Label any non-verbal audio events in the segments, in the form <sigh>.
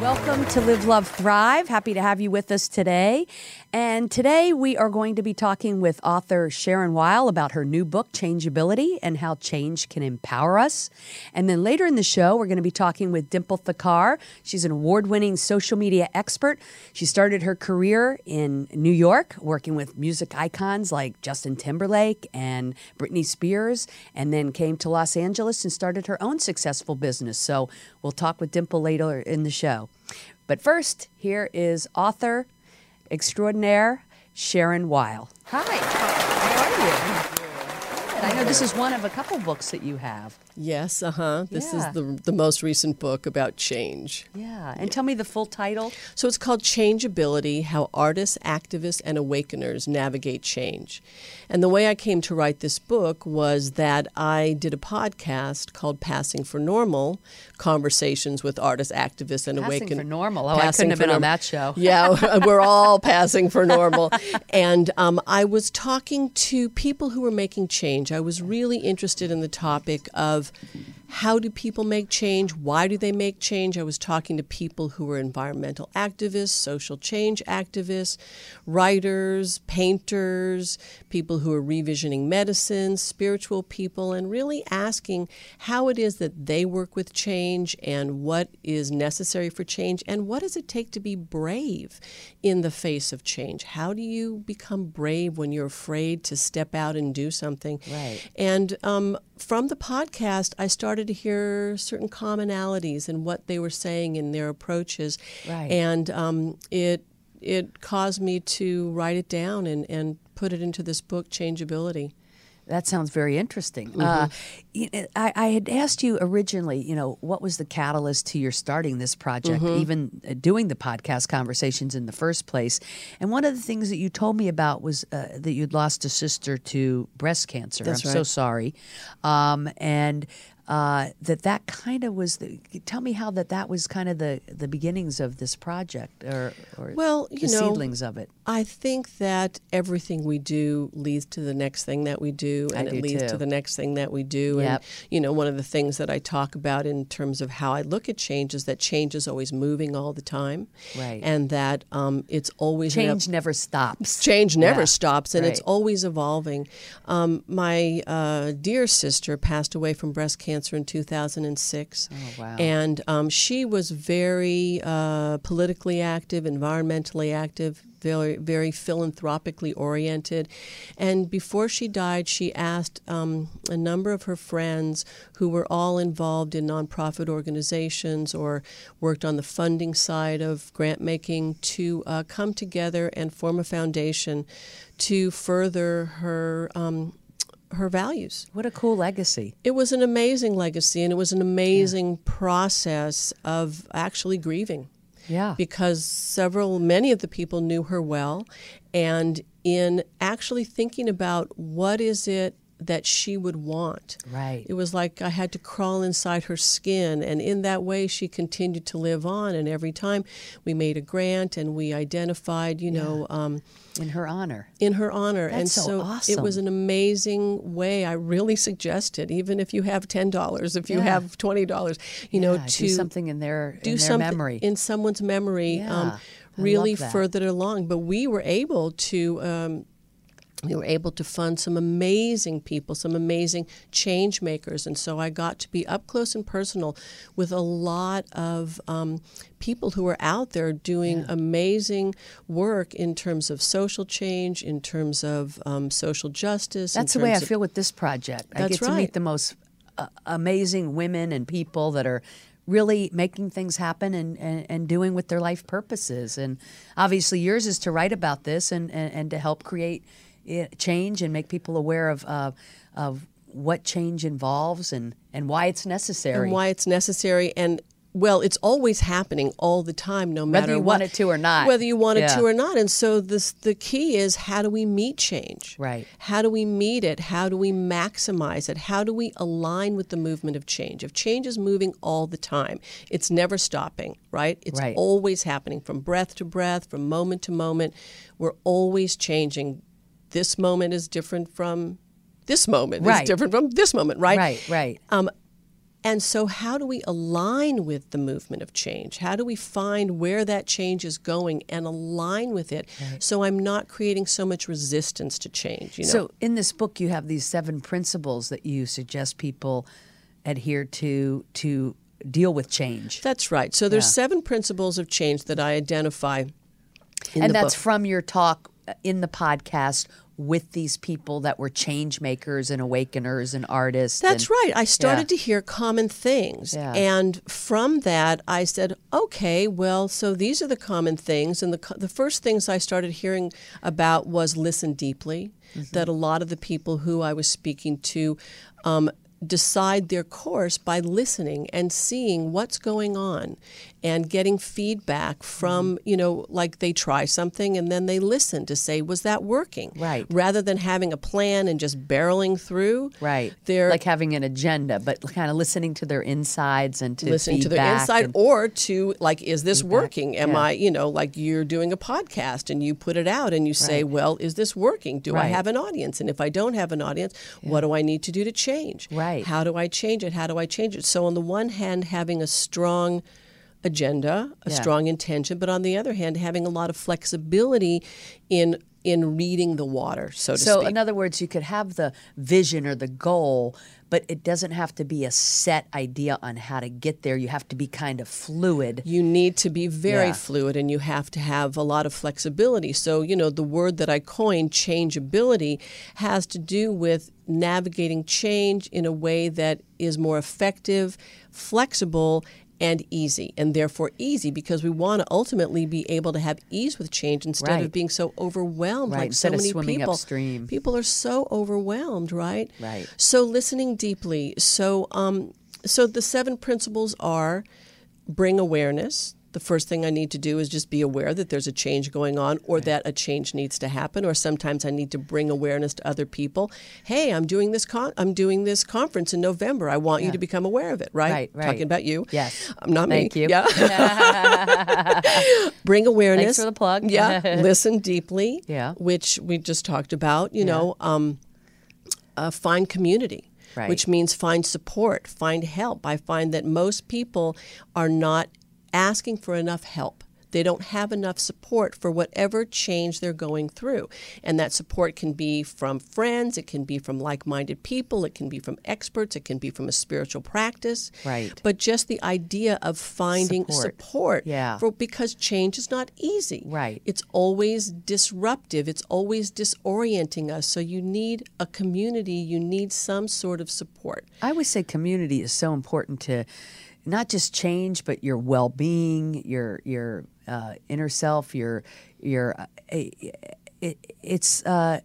Welcome to Live, Love, Thrive. Happy to have you with us today. And today we are going to be talking with author Sharon Weil about her new book, Changeability, and how change can empower us. And then later in the show, we're going to be talking with Dimple Thakkar. She's an award winning social media expert. She started her career in New York, working with music icons like Justin Timberlake and Britney Spears, and then came to Los Angeles and started her own successful business. So we'll talk with Dimple later in the show. But first, here is author extraordinaire Sharon Weil. Hi, how are you? I know this is one of a couple books that you have. Yes, uh huh. This Yeah. is the the most recent book about change. Yeah, and tell me the full title. So it's called Changeability: How Artists, Activists, and Awakeners Navigate Change. And the way I came to write this book was that I did a podcast called Passing for Normal: Conversations with Artists, Activists, and Passing Awakeners. for Normal. Oh, I couldn't have been on that show. <laughs> Yeah, <laughs> we're all passing for normal. <laughs> And um, I was talking to people who were making change. I was really interested in the topic of how do people make change? Why do they make change? I was talking to people who were environmental activists, social change activists, writers, painters, people who are revisioning medicine, spiritual people, and really asking how it is that they work with change and what is necessary for change and what does it take to be brave in the face of change? How do you become brave when you're afraid to step out and do something? Right. And um, from the podcast, I started to hear certain commonalities in what they were saying in their approaches, Right. and um, it it caused me to write it down and, and put it into this book, Changeability. That sounds very interesting. Uh, you know, I, I had asked you originally, you know, what was the catalyst to your starting this project, even uh, doing the podcast conversations in the first place? And one of the things that you told me about was uh, that you'd lost a sister to breast cancer. That's I'm so sorry. Um, and uh, that that kind of was the. Tell me how that that was kind of the the beginnings of this project, or, or Well, the you know, seedlings of it. I think that everything we do leads to the next thing that we do, I and do it leads too. to the next thing that we do. Yep. And you know, one of the things that I talk about in terms of how I look at change is that change is always moving all the time, Right. And that um, it's always an Change never stops. change never Yeah, stops and it's always evolving. Um, my uh, dear sister passed away from breast cancer in 2006. Oh, wow. And um, she was very uh, politically active, environmentally active. Very, very philanthropically oriented. And before she died, she asked um, a number of her friends who were all involved in nonprofit organizations or worked on the funding side of grant making to uh, come together and form a foundation to further her um, her values. What a cool legacy. It was an amazing legacy, and it was an amazing process of actually grieving Yeah. because several, many of the people knew her well, and in actually thinking about what is it that she would want. Right. It was like I had to crawl inside her skin, and in that way, she continued to live on. And every time we made a grant and we identified, you know, um, in her honor. in her honor. and That's so it was an amazing way. I really suggest it, even if you have ten dollars, if you Yeah. have twenty dollars, you know, to do something in their do in their something memory. in someone's memory. Yeah, um, really love that. further it along. But we were able to. Um, we were able to fund some amazing people, some amazing change makers. And so I got to be up close and personal with a lot of um, people who are out there doing amazing work in terms of social change, in terms of um, social justice. That's the way I of- feel with this project. I That's get to meet the most uh, amazing women and people that are really making things happen and, and, and doing what their life purpose is. And obviously, yours is to write about this and, and, and to help create change and make people aware of, uh, of what change involves and, and why it's necessary. and why it's necessary and well, it's always happening all the time, no matter you what. want it to or not. Whether you want it Yeah. to or not. And so this the key is how do we meet change? Right. How do we meet it? How do we maximize it? How do we align with the movement of change? If change is moving all the time, it's never stopping, right? It's Right. always happening from breath to breath, from moment to moment. We're always changing. This moment is different from this moment. Right. It's different from this moment, right? Right, right. Um, and so, how do we align with the movement of change? How do we find where that change is going and align with it so I'm not creating so much resistance to change? You know? So, in this book, you have these seven principles that you suggest people adhere to to deal with change. that's right. So, there's Yeah. seven principles of change that I identify in and that's book. from your talk in the podcast with these people that were change makers and awakeners and artists. That's and- right. I started Yeah. to hear common things. Yeah. And from that, I said, okay, well, so these are the common things. And the, the first things I started hearing about was listen deeply, Mm-hmm. that a lot of the people who I was speaking to um, decide their course by listening and seeing what's going on and getting feedback from, Mm-hmm. you know, like they try something and then they listen to say, was that working? Right. Rather than having a plan and just barreling through. Right. They're like having an agenda, but kind of listening to their insides and to listening to their inside or to like is this working am yeah. i you know like you're doing a podcast and you put it out and you say well is this working do i have an audience and if i don't have an audience what do i need to do to change Right. how do i change it how do i change it so on the one hand having a strong agenda a Yeah. strong intention but on the other hand having a lot of flexibility in in reading the water so to So, speak in other words, you could have the vision or the goal, but it doesn't have to be a set idea on how to get there. You have to be kind of fluid. you need to be very Yeah. fluid and you have to have a lot of flexibility. So, you know, the word that I coined, changeability, has to do with navigating change in a way that is more effective, flexible, and easy. And therefore, easy because we want to ultimately be able to have ease with change instead Right. of being so overwhelmed Right, like instead so of many swimming people. upstream. People are so overwhelmed, right? Right. So listening deeply. So um, so the seven principles are bring awareness. The first thing I need to do is just be aware that there's a change going on or that a change needs to happen or sometimes I need to bring awareness to other people. Hey, I'm doing this con- I'm doing this conference in November. I want you to become aware of it, right? Right, right. Talking about you. Yes. I'm not Thank me. you. Yeah. <laughs> bring awareness. Thanks for the plug. yeah. <laughs> Listen deeply. Yeah. Which we just talked about, you know, um uh, find community, Right. which means find support, find help. I find that most people are not asking for enough help. They don't have enough support for whatever change they're going through. And that support can be from friends, it can be from like minded people, it can be from experts, it can be from a spiritual practice. Right. But just the idea of finding Support. support, Yeah. for, because change is not easy. Right. It's always disruptive. It's always disorienting us. So you need a community. You need some sort of support. I always say community is so important to not just change, but your well-being, your your uh, inner self, your your. Uh, it, it's uh,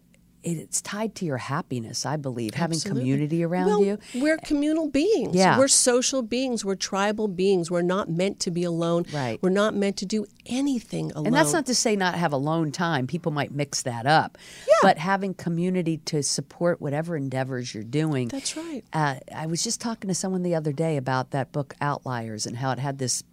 it's tied to your happiness. I believe having Absolutely. community around well, you. We're communal beings. Yeah. We're social beings. We're tribal beings. We're not meant to be alone. Right. We're not meant to do anything alone. And that's not to say not have alone time. People might mix that up. Yeah. But having community to support whatever endeavors you're doing. That's right. Uh, I was just talking to someone the other day about that book Outliers and how it had this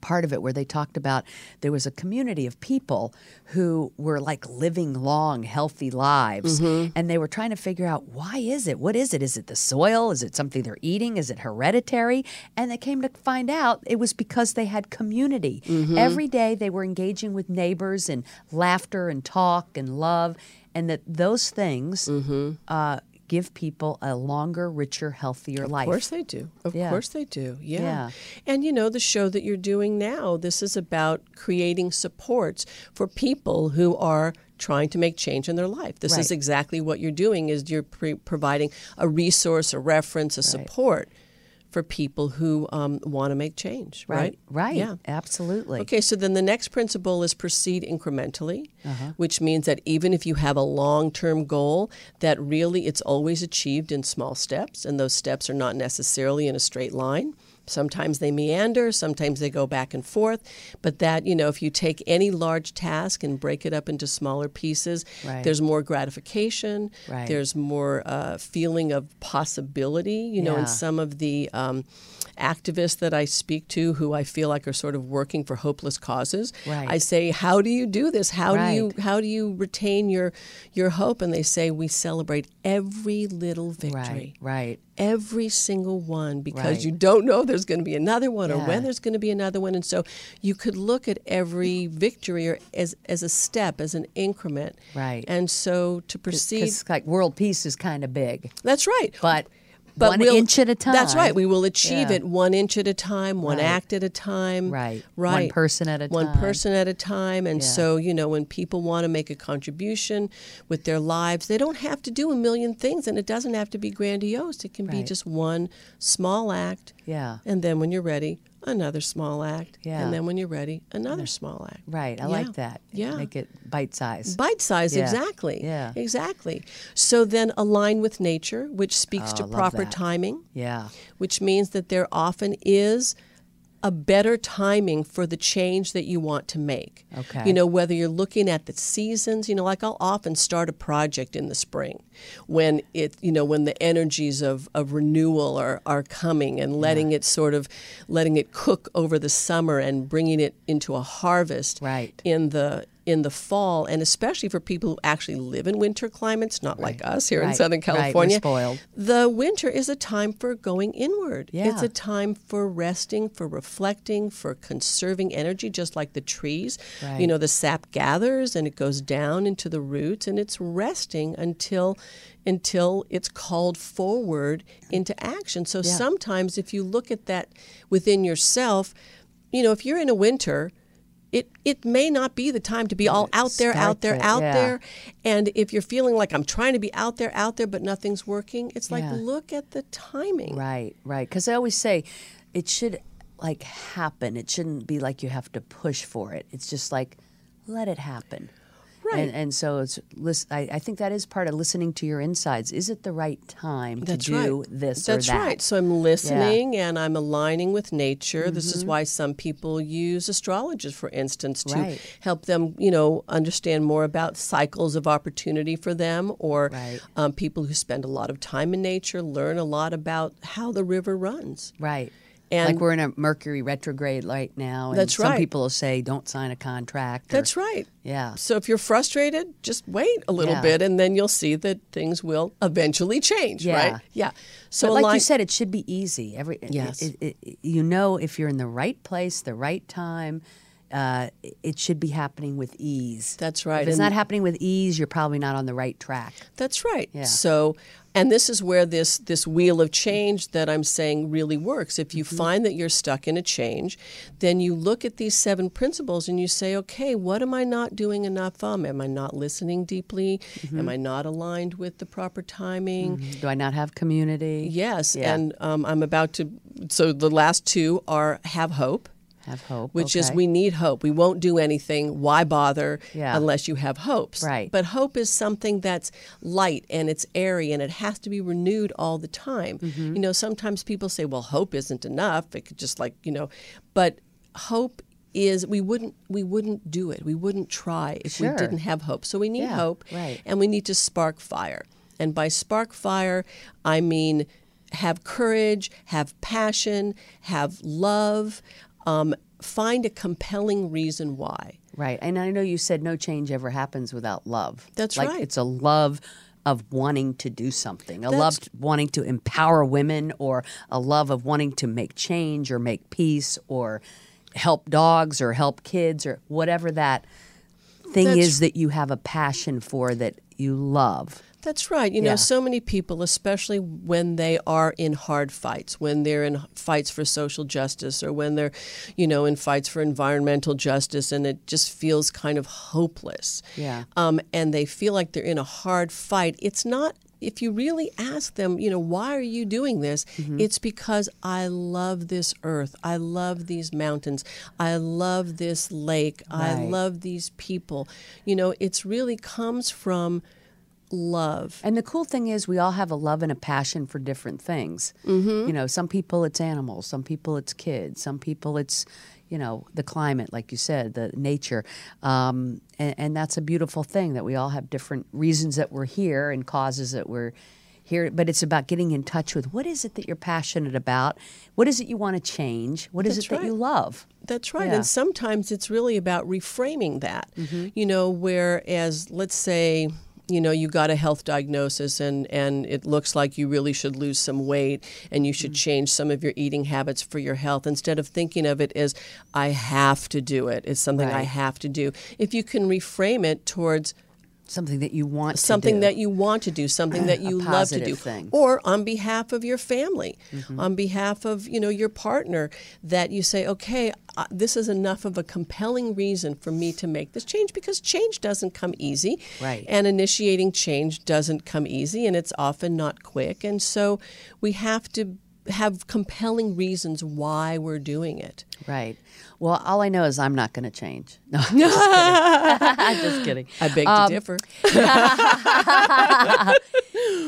part of it where they talked about there was a community of people who were like living long healthy lives. Mm-hmm. and they were trying to figure out why is it? What is it? Is it the soil? Is it something they're eating? Is it hereditary? And they came to find out it was because they had community. Mm-hmm. Every day they were engaging with neighbors and laughter and talk and love and that those things Mm-hmm. uh, give people a longer richer healthier life Of course they do. Of Yeah. course they do. Yeah. Yeah. And you know, the show that you're doing now, this is about creating supports for people who are trying to make change in their life. This is exactly what you're doing is you're pre- providing a resource, a reference, a support for people who um, want to make change, right? right right Yeah. absolutely Okay, so then the next principle is proceed incrementally, Uh-huh. which means that even if you have a long term goal, that really it's always achieved in small steps, and those steps are not necessarily in a straight line. Sometimes they meander, sometimes they go back and forth. But that, you know, if you take any large task and break it up into smaller pieces, Right. there's more gratification. Right. There's more uh, feeling of possibility. You know, Yeah. in some of the um, activists that I speak to who I feel like are sort of working for hopeless causes, Right. I say, how do you do this? How do you how do you retain your your hope? And they say we celebrate every little victory Right, right. every single one because you don't know there's going to be another one or when there's going to be another one and so you could look at every victory or as as a step as an increment Right. and so to proceed Because like world peace is kind of big, that's right but, but one we'll- inch at a time. That's right. We will achieve Yeah. it one inch at a time, one Right. act at a time. Right. Right. One person at a One time. One person at a time. And Yeah. so, you know, when people want to make a contribution with their lives, they don't have to do a million things and it doesn't have to be grandiose. It can be just one small act. Yeah. And then when you're ready, another small act. Yeah. And then when you're ready, another small act. Right. I Yeah. like that. Yeah. Make it bite sized. Bite size, Yeah. exactly. Yeah. Exactly. So then align with nature, which speaks Oh, to proper that. timing Yeah. which means that there often is a better timing for the change that you want to make. Okay. You know, whether you're looking at the seasons, you know, like I'll often start a project in the spring when it, you know, when the energies of, of renewal are, are coming and letting it sort of, letting it cook over the summer and bringing it into a harvest Right. in the in the fall, and especially for people who actually live in winter climates, not like us here in Right. Southern Right. California. spoiled. The winter is a time for going inward. Yeah. It's a time for resting, for reflecting, for conserving energy, just like the trees. Right. You know, the sap gathers and it goes down into the roots, and it's resting until until it's called forward into action. So Yeah. sometimes, if you look at that within yourself, you know, if you're in a winter. It, it may not be the time to be all out there, Start out there, the- out yeah. there. And if you're feeling like I'm trying to be out there, out there, but nothing's working, it's like Yeah. look at the timing. Right, right. Because I always say it should like happen. It shouldn't be like you have to push for it. It's just like let it happen. Right. And, and so it's lis- I, I think that is part of listening to your insides. Is it the right time That's to do right. this That's or that? right. So I'm listening and I'm aligning with nature. This Mm-hmm. is why some people use astrologers, for instance, to Right. help them, you know, understand more about cycles of opportunity for them, or Right. um, people who spend a lot of time in nature learn a lot about how the river runs. Right. And- like we're in a Mercury retrograde right now. And That's some right. people will say, don't sign a contract. or- That's right. Yeah. So if you're frustrated, just wait a little Yeah. bit, and then you'll see that things will eventually change. Yeah. Right? Yeah. So but like you said, it should be easy. Every Yes. it, it, it- you know if you're in the right place, the right time. Uh, it- should be happening with ease. That's right. If it's And- not happening with ease, you're probably not on the right track. That's right. Yeah. So, and this is where this this wheel of change that I'm saying really works. If you Mm-hmm. find that you're stuck in a change, then you look at these seven principles and you say, okay, what am I not doing enough of? Am I not listening deeply? Mm-hmm. Am I not aligned with the proper timing? Do I not have community? Yes, Yeah. and um, I'm about to. So the last two are have hope. Have hope. Which is we need hope. We won't do anything. Why bother Yeah. unless you have hopes? Right. But hope is something that's light and it's airy and it has to be renewed all the time. Mm-hmm. You know, sometimes people say, well, hope isn't enough. It could just like, you know, but hope is we wouldn't we wouldn't do it. We wouldn't try if Sure. we didn't have hope. So we need Yeah, hope right. and we need to spark fire. And by spark fire, I mean have courage, have passion, have love, um, find a compelling reason why. Right. And I know you said no change ever happens without love. That's like right. It's a love of wanting to do something, a love wanting to empower women, or a love of wanting to make change or make peace or help dogs or help kids or whatever that thing That's- is that you have a passion for that you love. That's right. You know, so many people, especially when they are in hard fights, when they're in fights for social justice or when they're, you know, in fights for environmental justice and it just feels kind of hopeless. Yeah. Um, and they feel like they're in a hard fight. It's not. If you really ask them, you know, why are you doing this? Mm-hmm. It's because I love this earth. I love these mountains. I love this lake. I love these people. You know, it's really comes from love. And the cool thing is, we all have a love and a passion for different things. Mm-hmm. You know, some people it's animals, some people it's kids, some people it's, you know, the climate, like you said, the nature. Um, and, and that's a beautiful thing that we all have different reasons that we're here and causes that we're here. But it's about getting in touch with what is it that you're passionate about? What is it you want to change? What is That's it that you love? That's right. Yeah. And sometimes it's really about reframing that. You know, whereas let's say, you know, you got a health diagnosis and, and it looks like you really should lose some weight and you should mm. change some of your eating habits for your health instead of thinking of it as I have to do it. It's something I have to do. If you can reframe it towards Something that you want to something do. that you want to do, something that you love to do, thing. or on behalf of your family, Mm-hmm. on behalf of you know your partner, that you say, okay, uh, this is enough of a compelling reason for me to make this change because change doesn't come easy, Right. And initiating change doesn't come easy, and it's often not quick, and so we have to have compelling reasons why we're doing it. Right. Well, all I know is I'm not going to change. <laughs> No, I'm <laughs> just kidding. <laughs> I'm just kidding. I beg Um, to differ.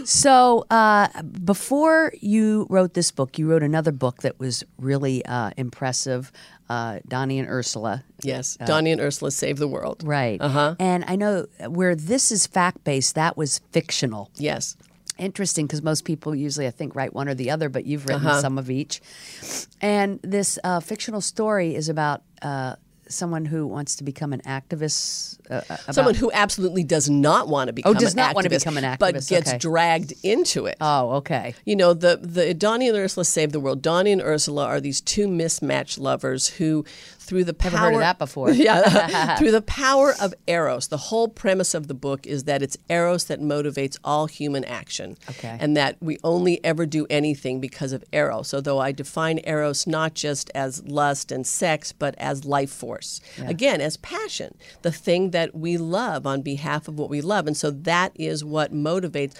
So, uh, before you wrote this book, you wrote another book that was really uh, impressive uh, Donnie and Ursula. Yes, Donnie and Ursula save the world. Right. Uh-huh. And I know where this is fact based, that was fictional. Yes. Interesting because most people usually, I think, write one or the other, but you've written Uh-huh. some of each. And this uh, fictional story is about uh, someone who wants to become an activist. Uh, about, Someone who absolutely does not want to become Oh, does an not want to activist, become an activist, but gets okay. dragged into it. Oh, okay. you know, the the Donnie and Ursula save the world. Donnie and Ursula are these two mismatched lovers who, through the power Never heard of that before. <laughs> yeah, <laughs> through the power of eros. The whole premise of the book is that it's eros that motivates all human action, Okay. and that we only ever do anything because of eros. Although I define eros not just as lust and sex, but as life force. Again, as passion, the thing that we love on behalf of what we love, and so that is what motivates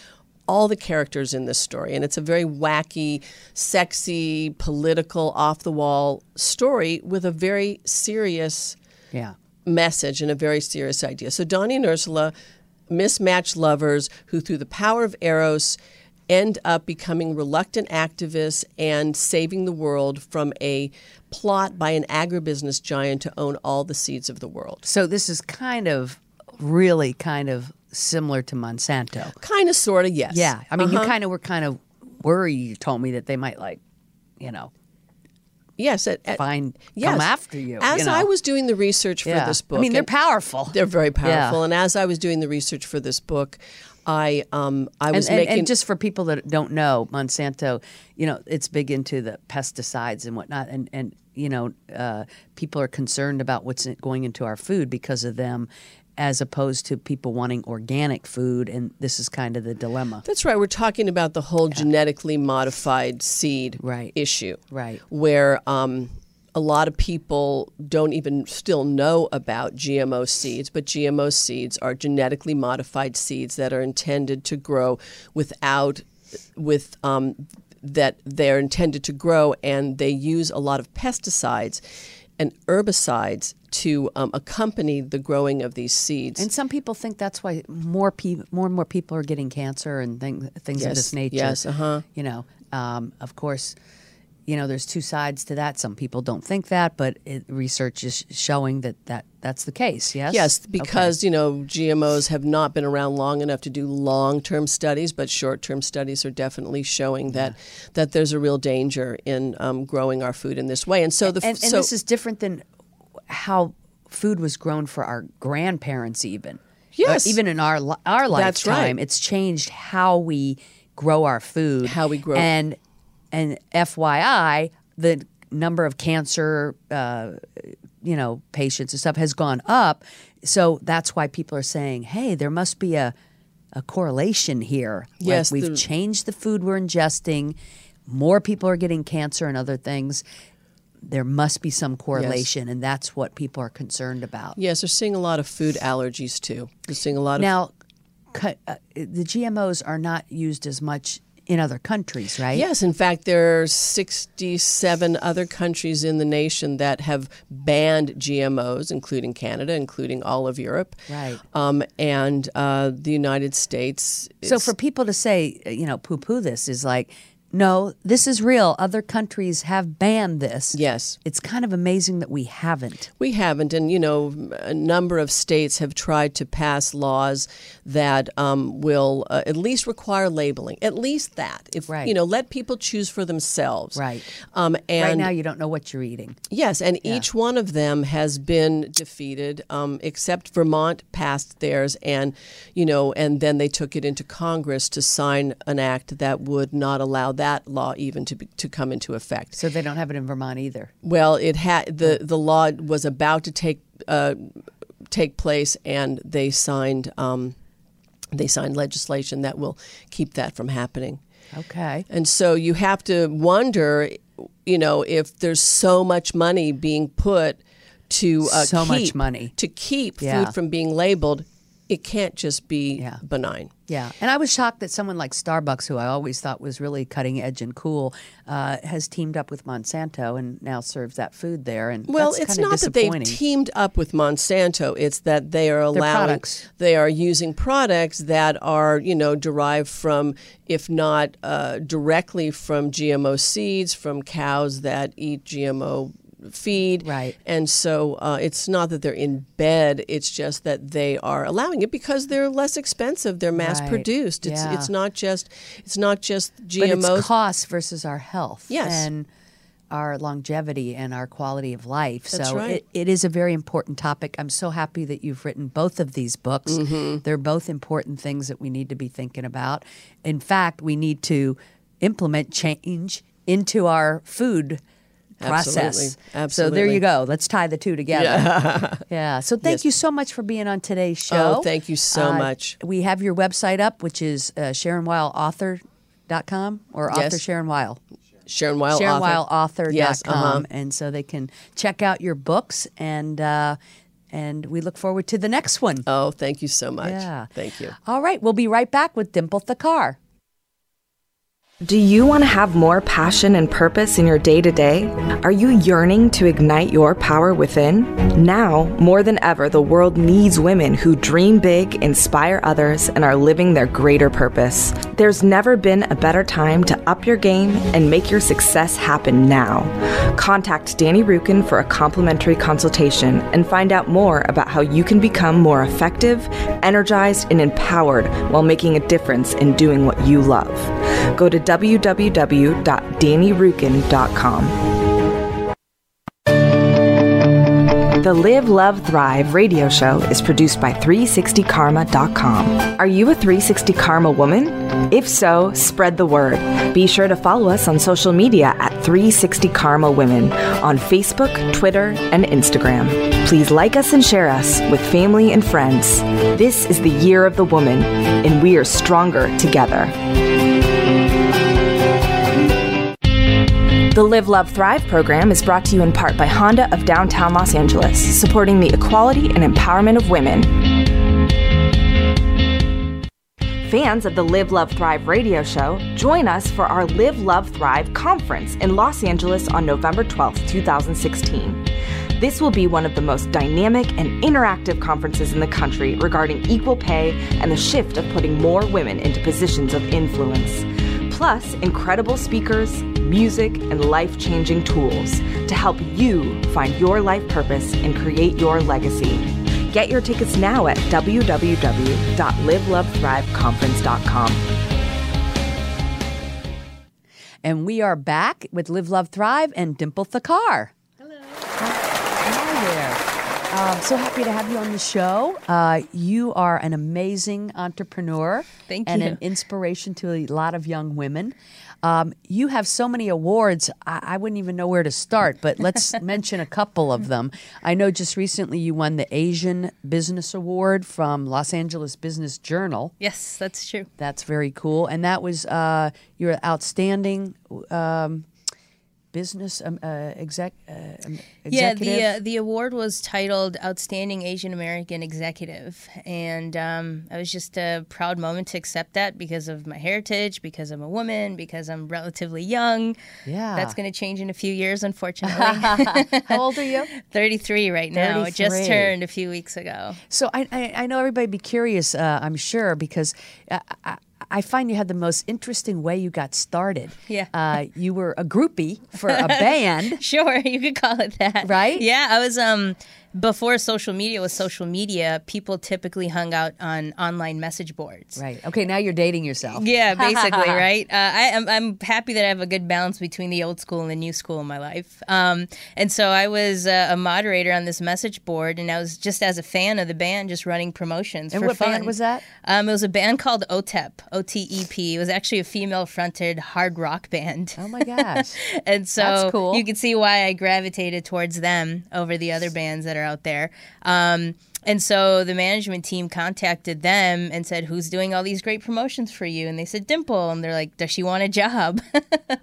all the characters in this story. And it's a very wacky, sexy, political, off the wall story with a very serious Yeah. message and a very serious idea. So Donnie and Ursula, mismatched lovers who, through the power of Eros, end up becoming reluctant activists and saving the world from a plot by an agribusiness giant to own all the seeds of the world. So this is kind of really kind of similar to Monsanto. Kind of, sort of, yes. Yeah. I mean, Uh-huh. you kind of were kind of worried. You told me that they might like, you know, yes, at, at- find yes. come after you. As you know. I was doing the research for yeah. this book, I mean, they're powerful. They're very powerful. Yeah. And as I was doing the research for this book, I um I was and, making and just for people that don't know, Monsanto, you know, it's big into the pesticides and whatnot, and and you know, uh, people are concerned about what's going into our food because of them, as opposed to people wanting organic food, and this is kind of the dilemma. That's right. We're talking about the whole genetically modified seed Right. issue. Right. Where um, a lot of people don't even still know about GMO seeds, but GMO seeds are genetically modified seeds that are intended to grow without, with, um, that they're intended to grow and they use a lot of pesticides and herbicides to um, accompany the growing of these seeds. And some people think that's why more people, more and more people are getting cancer and thing, things of this nature. yes, uh-huh. You know, um, of course, you know, there's two sides to that. Some people don't think that, but it, research is showing that, that that's the case. Yes. Yes, Okay. because you know GMOs have not been around long enough to do long-term studies, but short-term studies are definitely showing that that there's a real danger in um, growing our food in this way. And so the and, and so this is different than how food was grown for our grandparents, even. Yes. Uh, even in our our That's right. lifetime, it's changed how we grow our food, How we grow- and and FYI, the number of cancer, uh, you know, patients and stuff has gone up. So that's why people are saying, "Hey, there must be a a correlation here. Yes, like we've the- changed the food we're ingesting. More people are getting cancer and other things." there must be some correlation, and that's what people are concerned about. yes, they're seeing a lot of food allergies too. They're seeing a lot of Now, uh, the GMOs are not used as much in other countries, right? Yes, in fact, there are 67 other countries in the nation that have banned GMOs, including Canada, including all of Europe. Right. Um, and uh, the United States. So for people to say, you know, poo poo this is like, no, this is real. Other countries have banned this. Yes. It's kind of amazing that we haven't. We haven't, and you know, a number of states have tried to pass laws that um, will uh, at least require labeling. At least that, if Right. you know, let people choose for themselves. Right. Um, and right now, you don't know what you're eating. Yes, and each one of them has been defeated, um, except Vermont passed theirs, and you know, and then they took it into Congress to sign an act that would not allow that law even to be, to come into effect. So they don't have it in Vermont either. Well, it had the the law was about to take uh, take place, and they signed um, they signed legislation that will keep that from happening. Okay. And so you have to wonder, you know, if there's so much money being put to uh, So much keep- money. to keep Yeah. food from being labeled, it can't just be Yeah. benign. Yeah, and I was shocked that someone like Starbucks, who I always thought was really cutting edge and cool, uh, has teamed up with Monsanto and now serves that food there. And Well, it's not that they've teamed up with Monsanto. It's that they are allowing they are using products that are you know derived from, if not uh, directly from GMO seeds, from cows that eat GMO feed. Right. And so uh, it's not that they're in bed. It's just that they are allowing it because they're less expensive. They're mass Right. produced. It's Yeah. it's not just it's not just but GMOs. it's cost versus our health. Yes. and our longevity and our quality of life. That's so right. it, it is a very important topic. I'm so happy that you've written both of these books. Mm-hmm. They're both important things that we need to be thinking about. In fact, we need to implement change into our food process. Absolutely. So there you go. Let's tie the two together. <laughs> Yeah. So thank Yes. you so much for being on today's show. Oh, thank you so Uh, much. We have your website up, which is uh, SharonWeilAuthor.com or Yes. author Sharon Weil. Sharon Weil author. SharonWeilAuthor.com. Yes, uh-huh. And so they can check out your books and uh, and we look forward to the next one. Oh, thank you so much. Yeah. Thank you. All right. We'll be right back with Dimple Thakkar. Do you want to have more passion and purpose in your day to day? Are you yearning to ignite your power within? Now, more than ever, the world needs women who dream big, inspire others, and are living their greater purpose. There's never been a better time to up your game and make your success happen now. Contact Danny Rukin for a complimentary consultation and find out more about how you can become more effective, energized, and empowered while making a difference in doing what you love. Go to www.dannyrukin.com. The Live, Love, Thrive radio show is produced by 360karma.com. Are you a 360 Karma woman? If so, spread the word. Be sure to follow us on social media at 360 Karma Women on Facebook, Twitter, and Instagram. Please like us and share us with family and friends. This is the year of the woman, and we are stronger together. The Live, Love, Thrive program is brought to you in part by Honda of downtown Los Angeles, supporting the equality and empowerment of women. Fans of the Live, Love, Thrive radio show, join us for our Live, Love, Thrive conference in Los Angeles on November 12th, 2016. This will be one of the most dynamic and interactive conferences in the country regarding equal pay and the shift of putting more women into positions of influence. Plus, incredible speakers, music, and life changing tools to help you find your life purpose and create your legacy. Get your tickets now at www.livelovethriveconference.com. And we are back with Live, Love, Thrive and Dimple Thakkar. Hello. Hi there. Um, so happy to have you on the show. Uh, you are an amazing entrepreneur Thank and you. an inspiration to a lot of young women. Um, you have so many awards, I, I wouldn't even know where to start, but let's <laughs> mention a couple of them. I know just recently you won the Asian Business Award from Los Angeles Business Journal. Yes, that's true. That's very cool. And that was uh, your outstanding um, business um, uh, exec uh, um, Yeah, the uh, the award was titled Outstanding Asian American Executive, and um, I was just a proud moment to accept that because of my heritage, because I'm a woman, because I'm relatively young. Yeah. that's going to change in a few years, unfortunately. <laughs> How old are you? <laughs> 33 right now. It just turned a few weeks ago. So I, I, I know everybody be curious, uh, I'm sure, because uh, I, I find you had the most interesting way you got started. Yeah. Uh, you were a groupie for a <laughs> band. Sure, you could call it that. Right? Yeah, I was um before social media was social media, people typically hung out on online message boards. Right. Okay, now you're dating yourself. Yeah, <laughs> basically, right? Uh, I, am I'm happy that I have a good balance between the old school and the new school in my life. Um, and so I was uh, a moderator on this message board, and I was just as a fan of the band, just running promotions And for what fun. band was that? Um, it was a band called OTEP, O T E P. It was actually a female-fronted hard rock band. Oh my gosh. <laughs> And so cool. you can see why I gravitated towards them over the other bands that are out there. Um, and so the management team contacted them and said, Who's doing all these great promotions for you? And they said, Dimple. And they're like, Does she want a job? <laughs>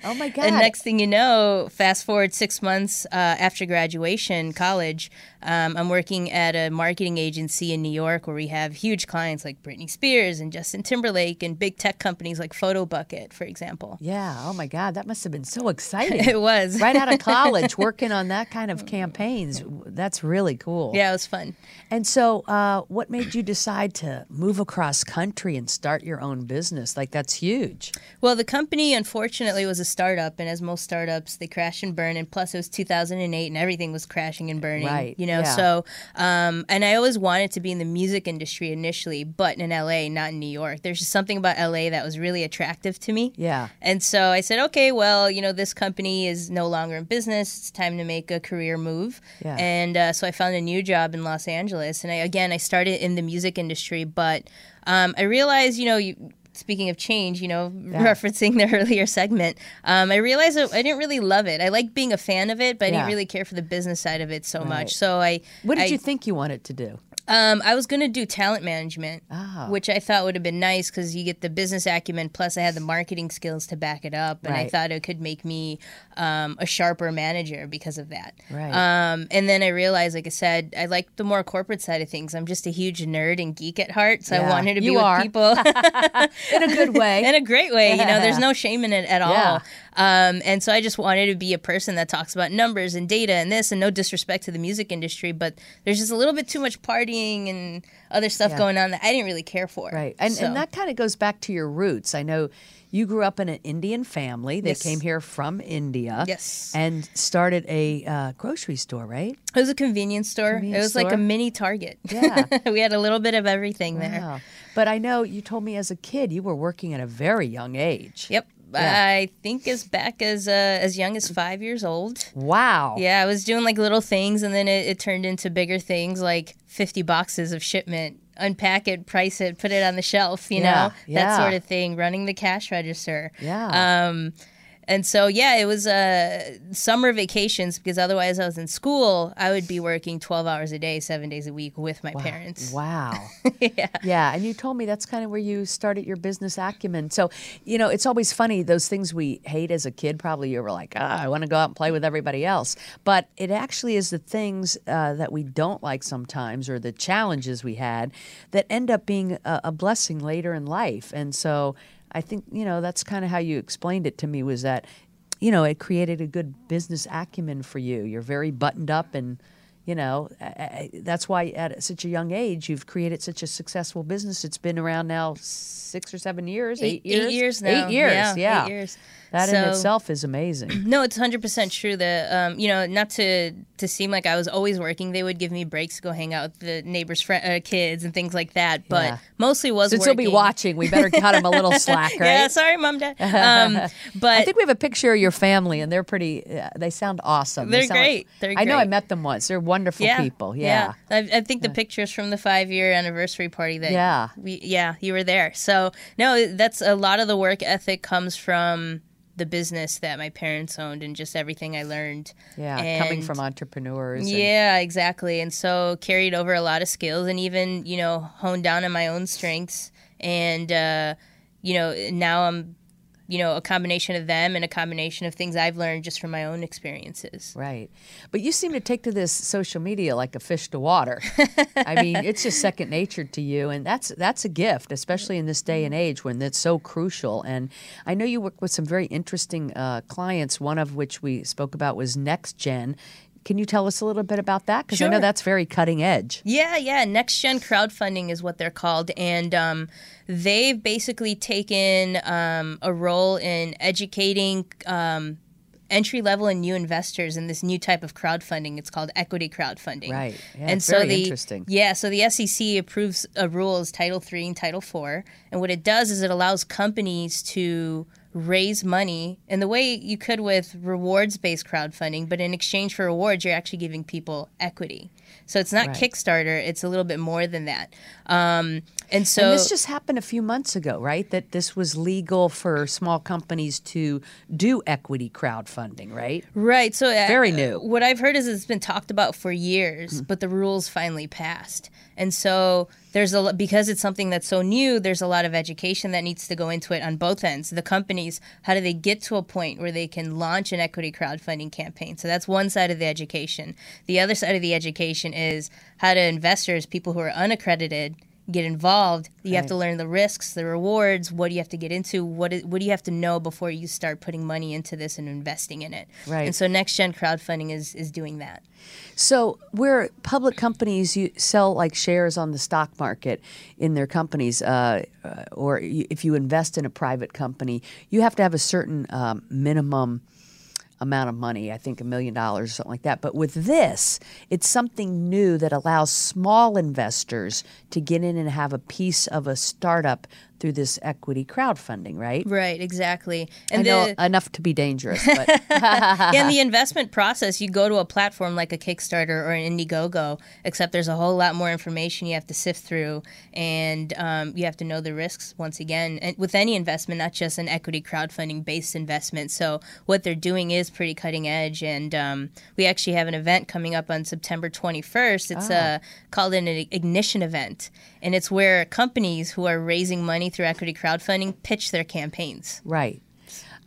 Oh my God. and next thing you know, fast forward six months uh, after graduation, college, um, I'm working at a marketing agency in New York where we have huge clients like Britney Spears and Justin Timberlake and big tech companies like PhotoBucket, for example. yeah. Oh my God. That must have been so <laughs> exciting. It was. right out of college, <laughs> working on that kind of campaigns. <laughs> That's really cool. Yeah, it was fun. And so, uh, what made you decide to move across country and start your own business? Like, that's huge. Well, the company unfortunately was a startup, and as most startups, they crash and burn. And plus, it was 2008, and everything was crashing and burning. Right, You know, yeah. so um, and I always wanted to be in the music industry initially, but in LA, not in New York. There's just something about LA that was really attractive to me. Yeah. And so I said, okay, well, you know, this company is no longer in business. It's time to make a career move. Yeah. And uh, so I found a new job in Los Angeles. And I, again, I started in the music industry, but um, I realized, you know, you, speaking of change, you know, referencing the <laughs> earlier segment, um, I realized I didn't really love it. I like being a fan of it, but I didn't really care for the business side of it so much. So I, What did I, you think you wanted to do? um, I was going to do talent management, Ah. which I thought would have been nice because you get the business acumen, plus I had the marketing skills to back it up, and I thought it could make me um, a sharper manager because of that. Right. Um, and then I realized, like I said, I like the more corporate side of things. I'm just a huge nerd and geek at heart, so Yeah, I wanted to be you with are. people <laughs> <laughs> In a good way. in a great way. You know, there's <laughs> no shame in it at Yeah. all. Um, and so I just wanted to be a person that talks about numbers and data and this, and no disrespect to the music industry, but there's just a little bit too much partying and other stuff Yeah. going on that I didn't really care for. Right. And, So- and that kind of goes back to your roots. I know you grew up in an Indian family. They Yes. came here from India. Yes. And started a uh, grocery store, right? It was a convenience store. Convenience it was like a mini Target. Yeah. <laughs> we had a little bit of everything there. But I know you told me as a kid you were working at a very young age. Yep. Yeah. I think as back as uh, as young as five years old. Wow. Yeah, I was doing like little things, and then it, it turned into bigger things, like fifty boxes of shipment, unpack it, price it, put it on the shelf, you Yeah, know, yeah. that sort of thing. Running the cash register. Yeah. Um, and so yeah, it was uh, summer vacations because otherwise I was in school. I would be working twelve hours a day, seven days a week with my parents. <laughs> Wow. yeah. Yeah. And you told me that's kind of where you started your business acumen. So, you know, it's always funny, those things we hate as a kid, probably you were like, ah, I want to go out and play with everybody else. But it actually is the things uh, that we don't like sometimes or the challenges we had that end up being a, a blessing later in life. And so I think, you know, that's kind of how you explained it to me was that, you know, it created a good business acumen for you. You're very buttoned up and, you know, I- I- that's why at such a young age you've created such a successful business. It's been around now six or seven years, eight, years, Eight years now. eight years, Yeah, yeah. eight years. That in itself is amazing. <clears throat> No, it's hundred percent true. That um, you know, not to to seem like I was always working. They would give me breaks to go hang out with the neighbors' fri uh, kids and things like that. But Yeah. mostly was Since he'll be watching, we better cut him a little <laughs> slack, right? Yeah, sorry, mom, dad. <laughs> Um, but I think we have a picture of your family, and they're pretty. Uh, they sound awesome. They They're sound like- great. They're I know I met them once. They're wonderful people. Yeah. I, I think the pictures from the five year anniversary party that Yeah. we yeah you were there. So no, that's a lot of the work ethic comes from the business that my parents owned and just everything I learned. Yeah, coming from entrepreneurs. and- Yeah, exactly. And so carried over a lot of skills and even, you know, honed down on my own strengths. And, uh, you know, now I'm you know, a combination of them and a combination of things I've learned just from my own experiences. Right. But you seem to take to this social media like a fish to water. I mean, <laughs> it's just second nature to you and that's that's a gift, especially in this day and age when it's so crucial. And I know you work with some very interesting uh, clients, one of which we spoke about was Next Gen. Can you tell us a little bit about that? Because I know that's very cutting edge. Yeah, yeah. Next gen crowdfunding is what they're called. And um, they've basically taken um, a role in educating um, entry level and new investors in this new type of crowdfunding. It's called equity crowdfunding. Right. Yeah, and so very the interesting. yeah, so the SEC approves uh, rules Title Three and Title Four, and what it does is it allows companies to raise money in the way you could with rewards based crowdfunding, but in exchange for rewards, you're actually giving people equity. So it's not Right. Kickstarter; it's a little bit more than that. Um, and so and this just happened a few months ago, right? That this was legal for small companies to do equity crowdfunding, right? Right. So uh, Very new. What I've heard is it's been talked about for years, but the rules finally passed. And so there's a because it's something that's so new. There's a lot of education that needs to go into it on both ends. The companies, how do they get to a point where they can launch an equity crowdfunding campaign? So that's one side of the education. The other side of the education is how do investors, people who are unaccredited, get involved. You have to learn the risks, the rewards. What do you have to get into? What is, what do you have to know before you start putting money into this and investing in it? Right. And so next gen crowdfunding is is doing that. So, where public companies you sell like shares on the stock market in their companies, uh, uh, or if you invest in a private company, you have to have a certain um, minimum amount of money. I think a million dollars or something like that. But with this, it's something new that allows small investors to get in and have a piece of a startup through this equity crowdfunding, right? Right, exactly. And the enough to be dangerous, but <laughs> yeah, and the <laughs> investment process, you go to a platform like a Kickstarter or an Indiegogo, except there's a whole lot more information you have to sift through, and um, you have to know the risks once again. And with any investment, not just an equity crowdfunding based investment. So what they're doing is pretty cutting edge, and um, we actually have an event coming up on September 21st. It's uh, called an ignition event, and it's where companies who are raising money through equity crowdfunding pitch their campaigns. Right.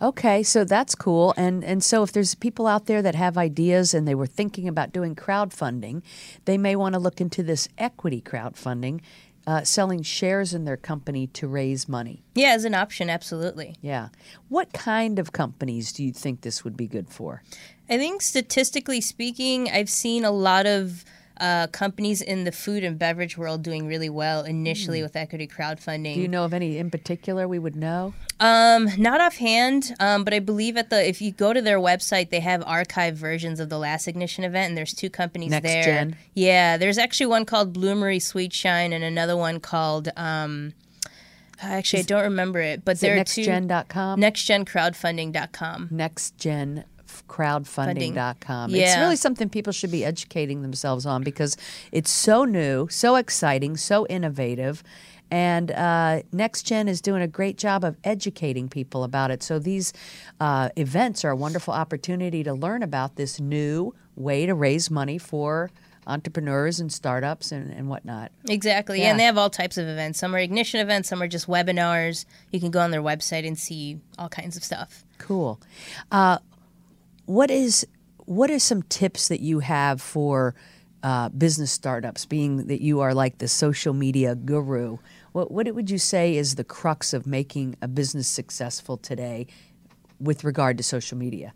Okay, so that's cool. And and so if there's people out there that have ideas and they were thinking about doing crowdfunding, they may want to look into this equity crowdfunding, uh, selling shares in their company to raise money. Yeah, as an option, absolutely. Yeah. What kind of companies do you think this would be good for? I think statistically speaking, I've seen a lot of uh, companies in the food and beverage world doing really well initially with equity crowdfunding. Do you know of any in particular we would know? Um, not offhand, um, but I believe at the if you go to their website, they have archived versions of the last ignition event, and there's two companies Next there. Gen? Yeah, there's actually one called Bloomery Sweet Shine, and another one called. Um, actually, I don't remember it, but Is there are two. nextgen.com? NextGenCrowdfunding.com. nextgen crowdfunding.com. It's really something people should be educating themselves on because it's so new, so exciting, so innovative. And uh, NextGen is doing a great job of educating people about it. So these uh, events are a wonderful opportunity to learn about this new way to raise money for entrepreneurs and startups and, and whatnot. Exactly. Yeah. And they have all types of events. Some are ignition events, some are just webinars. You can go on their website and see all kinds of stuff. Cool. Uh, what is what are some tips that you have for uh, business startups? Being that you are like the social media guru, what what would you say is the crux of making a business successful today with regard to social media?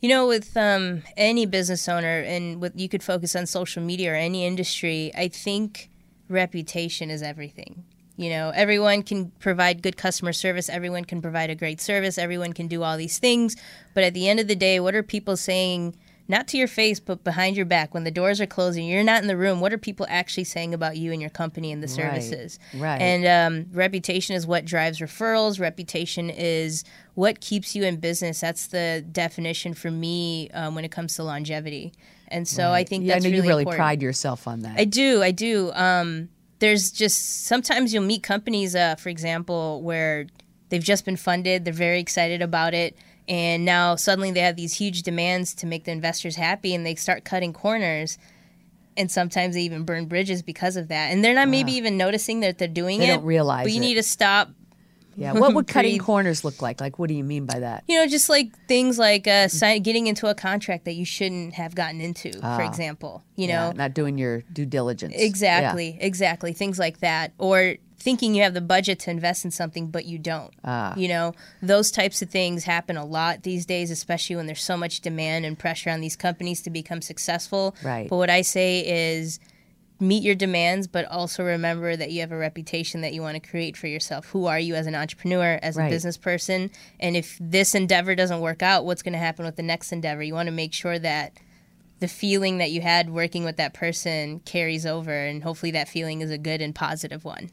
You know, with um, any business owner, and with you could focus on social media or any industry. I think reputation is everything. You know, everyone can provide good customer service. Everyone can provide a great service. Everyone can do all these things. But at the end of the day, what are people saying? Not to your face, but behind your back. When the doors are closing, you're not in the room. What are people actually saying about you and your company and the services? right. right. And um, reputation is what drives referrals. Reputation is what keeps you in business. That's the definition for me um, when it comes to longevity. And so I think yeah, that's I know really you really important. pride yourself on that. I do. I do. Um, there's just sometimes you'll meet companies, uh, for example, where they've just been funded, they're very excited about it, and now suddenly they have these huge demands to make the investors happy, and they start cutting corners. And sometimes they even burn bridges because of that, and they're not maybe even noticing that they're doing They it. They don't realize But you it. need to stop Yeah. What would <laughs> cutting corners look like? Like, what do you mean by that? You know, just like things like uh, sign, getting into a contract that you shouldn't have gotten into, for example. You know, Ah. Yeah, not doing your due diligence. Yeah. Exactly, exactly. Things like that. Or thinking you have the budget to invest in something, but you don't. Ah. You know, those types of things happen a lot these days, especially when there's so much demand and pressure on these companies to become successful. Right. But what I say is meet your demands, but also remember that you have a reputation that you want to create for yourself. Who are you as an entrepreneur, as Right. a business person? And if this endeavor doesn't work out, what's going to happen with the next endeavor? You want to make sure that the feeling that you had working with that person carries over and hopefully that feeling is a good and positive one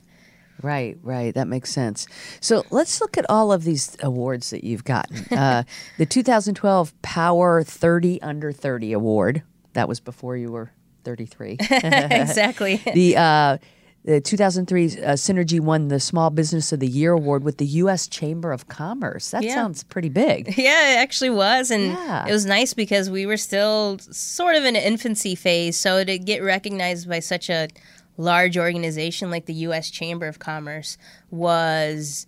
Right, right. That makes sense. So let's look at all of these awards that you've gotten. <laughs> Uh, the 2012 Power 30 Under 30 Award. That was before you were 33. <laughs> <laughs> exactly the uh, the 2003 uh, SynHergy won the Small Business of the Year award with the U.S. Chamber of Commerce. That Yeah. sounds pretty big. <laughs> yeah it actually was and Yeah. it was nice because we were still sort of in an infancy phase so to get recognized by such a large organization like the us chamber of commerce was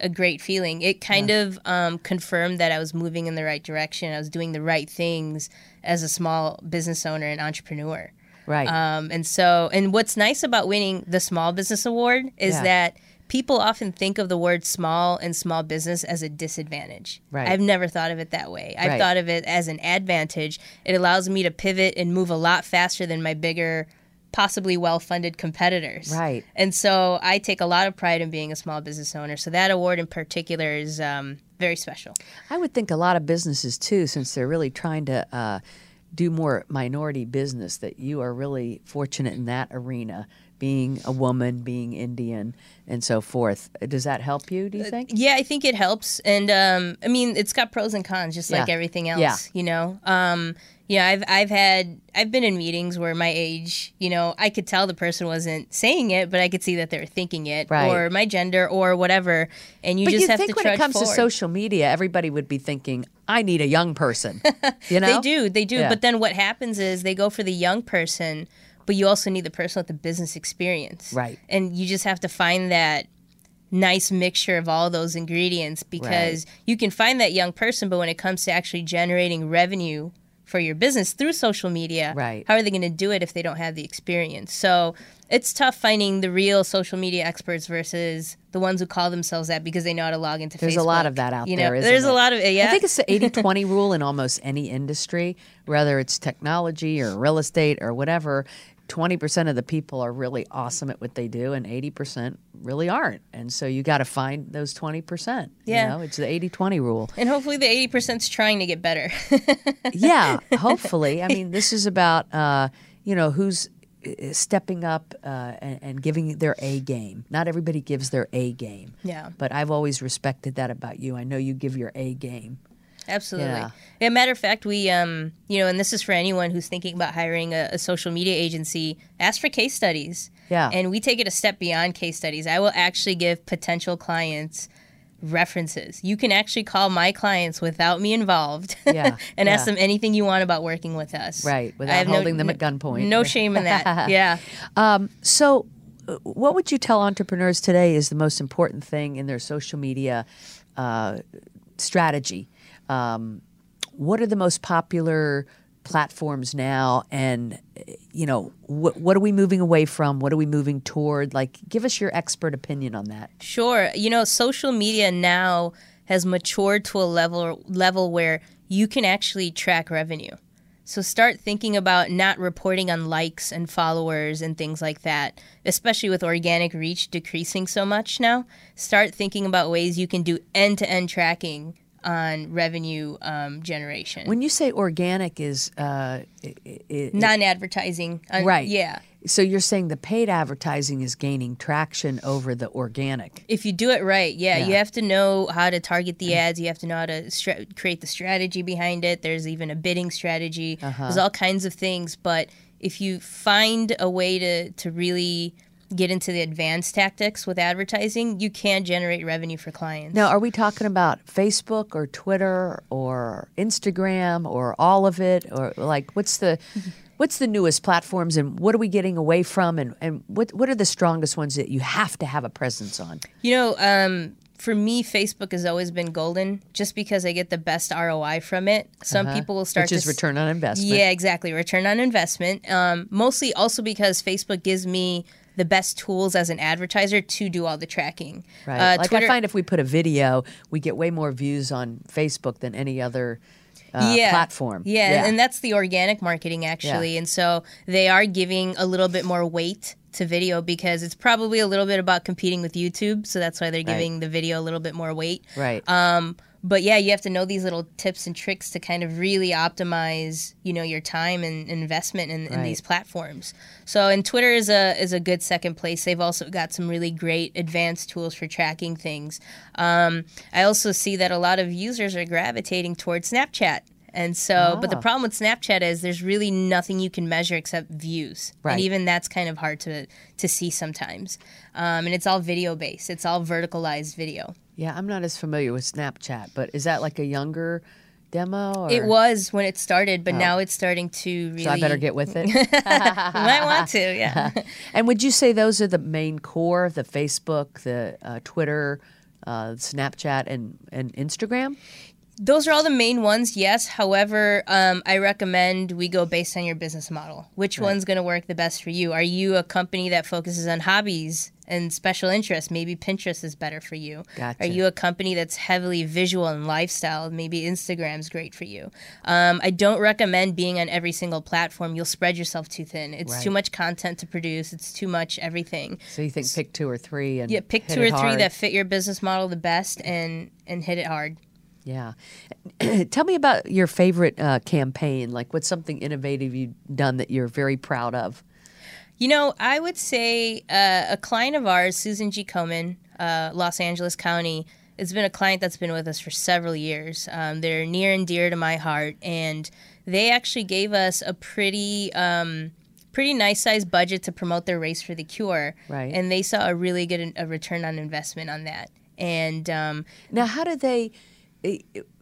a great feeling it kind of um, confirmed that i was moving in the right direction i was doing the right things as a small business owner and entrepreneur Right. Um, and so, and what's nice about winning the Small Business Award is Yeah. that people often think of the word small and small business as a disadvantage. Right. I've never thought of it that way. I've Right. thought of it as an advantage. It allows me to pivot and move a lot faster than my bigger, possibly well funded competitors. Right. And so I take a lot of pride in being a small business owner. So that award in particular is um, very special. I would think a lot of businesses too, since they're really trying to uh, do more minority business, that you are really fortunate in that arena, being a woman, being Indian, and so forth. Does that help you? Do you think? Yeah, I think it helps, and um, I mean, it's got pros and cons, just like everything else. Yeah. You know, um, yeah, I've I've had I've been in meetings where my age, you know, I could tell the person wasn't saying it, but I could see that they were thinking it, Right. or my gender, or whatever, and you But just you have think to when it comes forward. to social media, everybody would be thinking, "I need a young person." <laughs> You know, They do, they do. Yeah. But then what happens is they go for the young person, but you also need the person with the business experience. Right. And you just have to find that nice mixture of all those ingredients because you can find that young person, but when it comes to actually generating revenue for your business through social media, Right. how are they going to do it if they don't have the experience? So it's tough finding the real social media experts versus the ones who call themselves that because they know how to log into Facebook. There's Facebook. a lot of that out you know, there, isn't there? There's it? a lot of yeah. I think it's the <laughs> 80 20 rule in almost any industry, whether it's technology or real estate or whatever. 20% of the people are really awesome at what they do, and 80% really aren't. And so you got to find those 20%. Yeah. You know, it's the 80 20 rule. and hopefully the 80% is trying to get better. <laughs> yeah, hopefully. I mean, this is about, uh, you know, who's uh, stepping up uh, and, and giving their A game. Not everybody gives their A game. Yeah. But I've always respected that about you. I know you give your A game. Absolutely. Yeah. Yeah. matter of fact, we, um, you know, and this is for anyone who's thinking about hiring a, a social media agency, ask for case studies. Yeah. And we take it a step beyond case studies. I will actually give potential clients references. You can actually call my clients without me involved <laughs> Yeah, and ask them anything you want about working with us. Right, without have no- holding them at gunpoint. No shame in that. <laughs> yeah. So, uh, what would you tell entrepreneurs today is the most important thing in their social media uh, strategy? Um, what are the most popular platforms now? And, you know, wh- what are we moving away from? What are we moving toward? Like, give us your expert opinion on that. Sure. You know, social media now has matured to a level level where you can actually track revenue. So start thinking about not reporting on likes and followers and things like that, especially with organic reach decreasing so much now. Start thinking about ways you can do end-to-end tracking on revenue um, generation. When you say organic is, uh, i- Non-advertising. uh, right. Yeah. So you're saying the paid advertising is gaining traction over the organic. If you do it right, yeah, Yeah. you have to know how to target the ads. You have to know how to stra- create the strategy behind it. There's even a bidding strategy. There's all kinds of things. But if you find a way to to really get into the advanced tactics with advertising, you can generate revenue for clients. Now, are we talking about Facebook or Twitter or Instagram or all of it, or like what's the <laughs> what's the newest platforms and what are we getting away from, and and what what are the strongest ones that you have to have a presence on? You know, um, for me, Facebook has always been golden, just because I get the best ROI from it. Some people will start Uh-huh. Which to is s- return on investment. Yeah, exactly. Return on investment. Um, mostly also because Facebook gives me the best tools as an advertiser to do all the tracking. Right. Uh, like Twitter, I find if we put a video, we get way more views on Facebook than any other uh, platform. Yeah, yeah. and that's the organic marketing actually. Yeah. And so they are giving a little bit more weight to video because it's probably a little bit about competing with YouTube. So that's why they're giving the video a little bit more weight. right. Um, but yeah, you have to know these little tips and tricks to kind of really optimize, you know, your time and investment in, in these platforms. So, and Twitter is a is a good second place. They've also got some really great advanced tools for tracking things. Um, I also see that a lot of users are gravitating towards Snapchat. And so, but the Ah. problem with Snapchat is there's really nothing you can measure except views, Right. and even that's kind of hard to to see sometimes. Um, and it's all video based; it's all verticalized video. Yeah, I'm not as familiar with Snapchat, but is that like a younger demo? Or? It was when it started, but now it's starting to really. So I better get with it. <laughs> You might want to, yeah. <laughs> and would you say those are the main core? The Facebook, the uh, Twitter, uh, Snapchat, and and Instagram. Those are all the main ones, yes. However, um, I recommend we go based on your business model. Which one's going to work the best for you? Are you a company that focuses on hobbies and special interests? Maybe Pinterest is better for you. Gotcha. Are you a company that's heavily visual and lifestyle? Maybe Instagram's great for you. Um, I don't recommend being on every single platform. You'll spread yourself too thin. It's too much content to produce. It's too much everything. So you think pick two or three and Yeah, pick two or it three that fit your business model the best and and hit it hard. Yeah. <clears throat> Tell me about your favorite uh, campaign. Like, what's something innovative you've done that you're very proud of? You know, I would say uh, a client of ours, Susan G. Komen, uh, Los Angeles County, it's been a client that's been with us for several years. Um, they're near and dear to my heart, and they actually gave us a pretty. Um, Pretty nice sized budget to promote their race for the cure, Right. And they saw a really good a return on investment on that. And um, Now, how do they uh,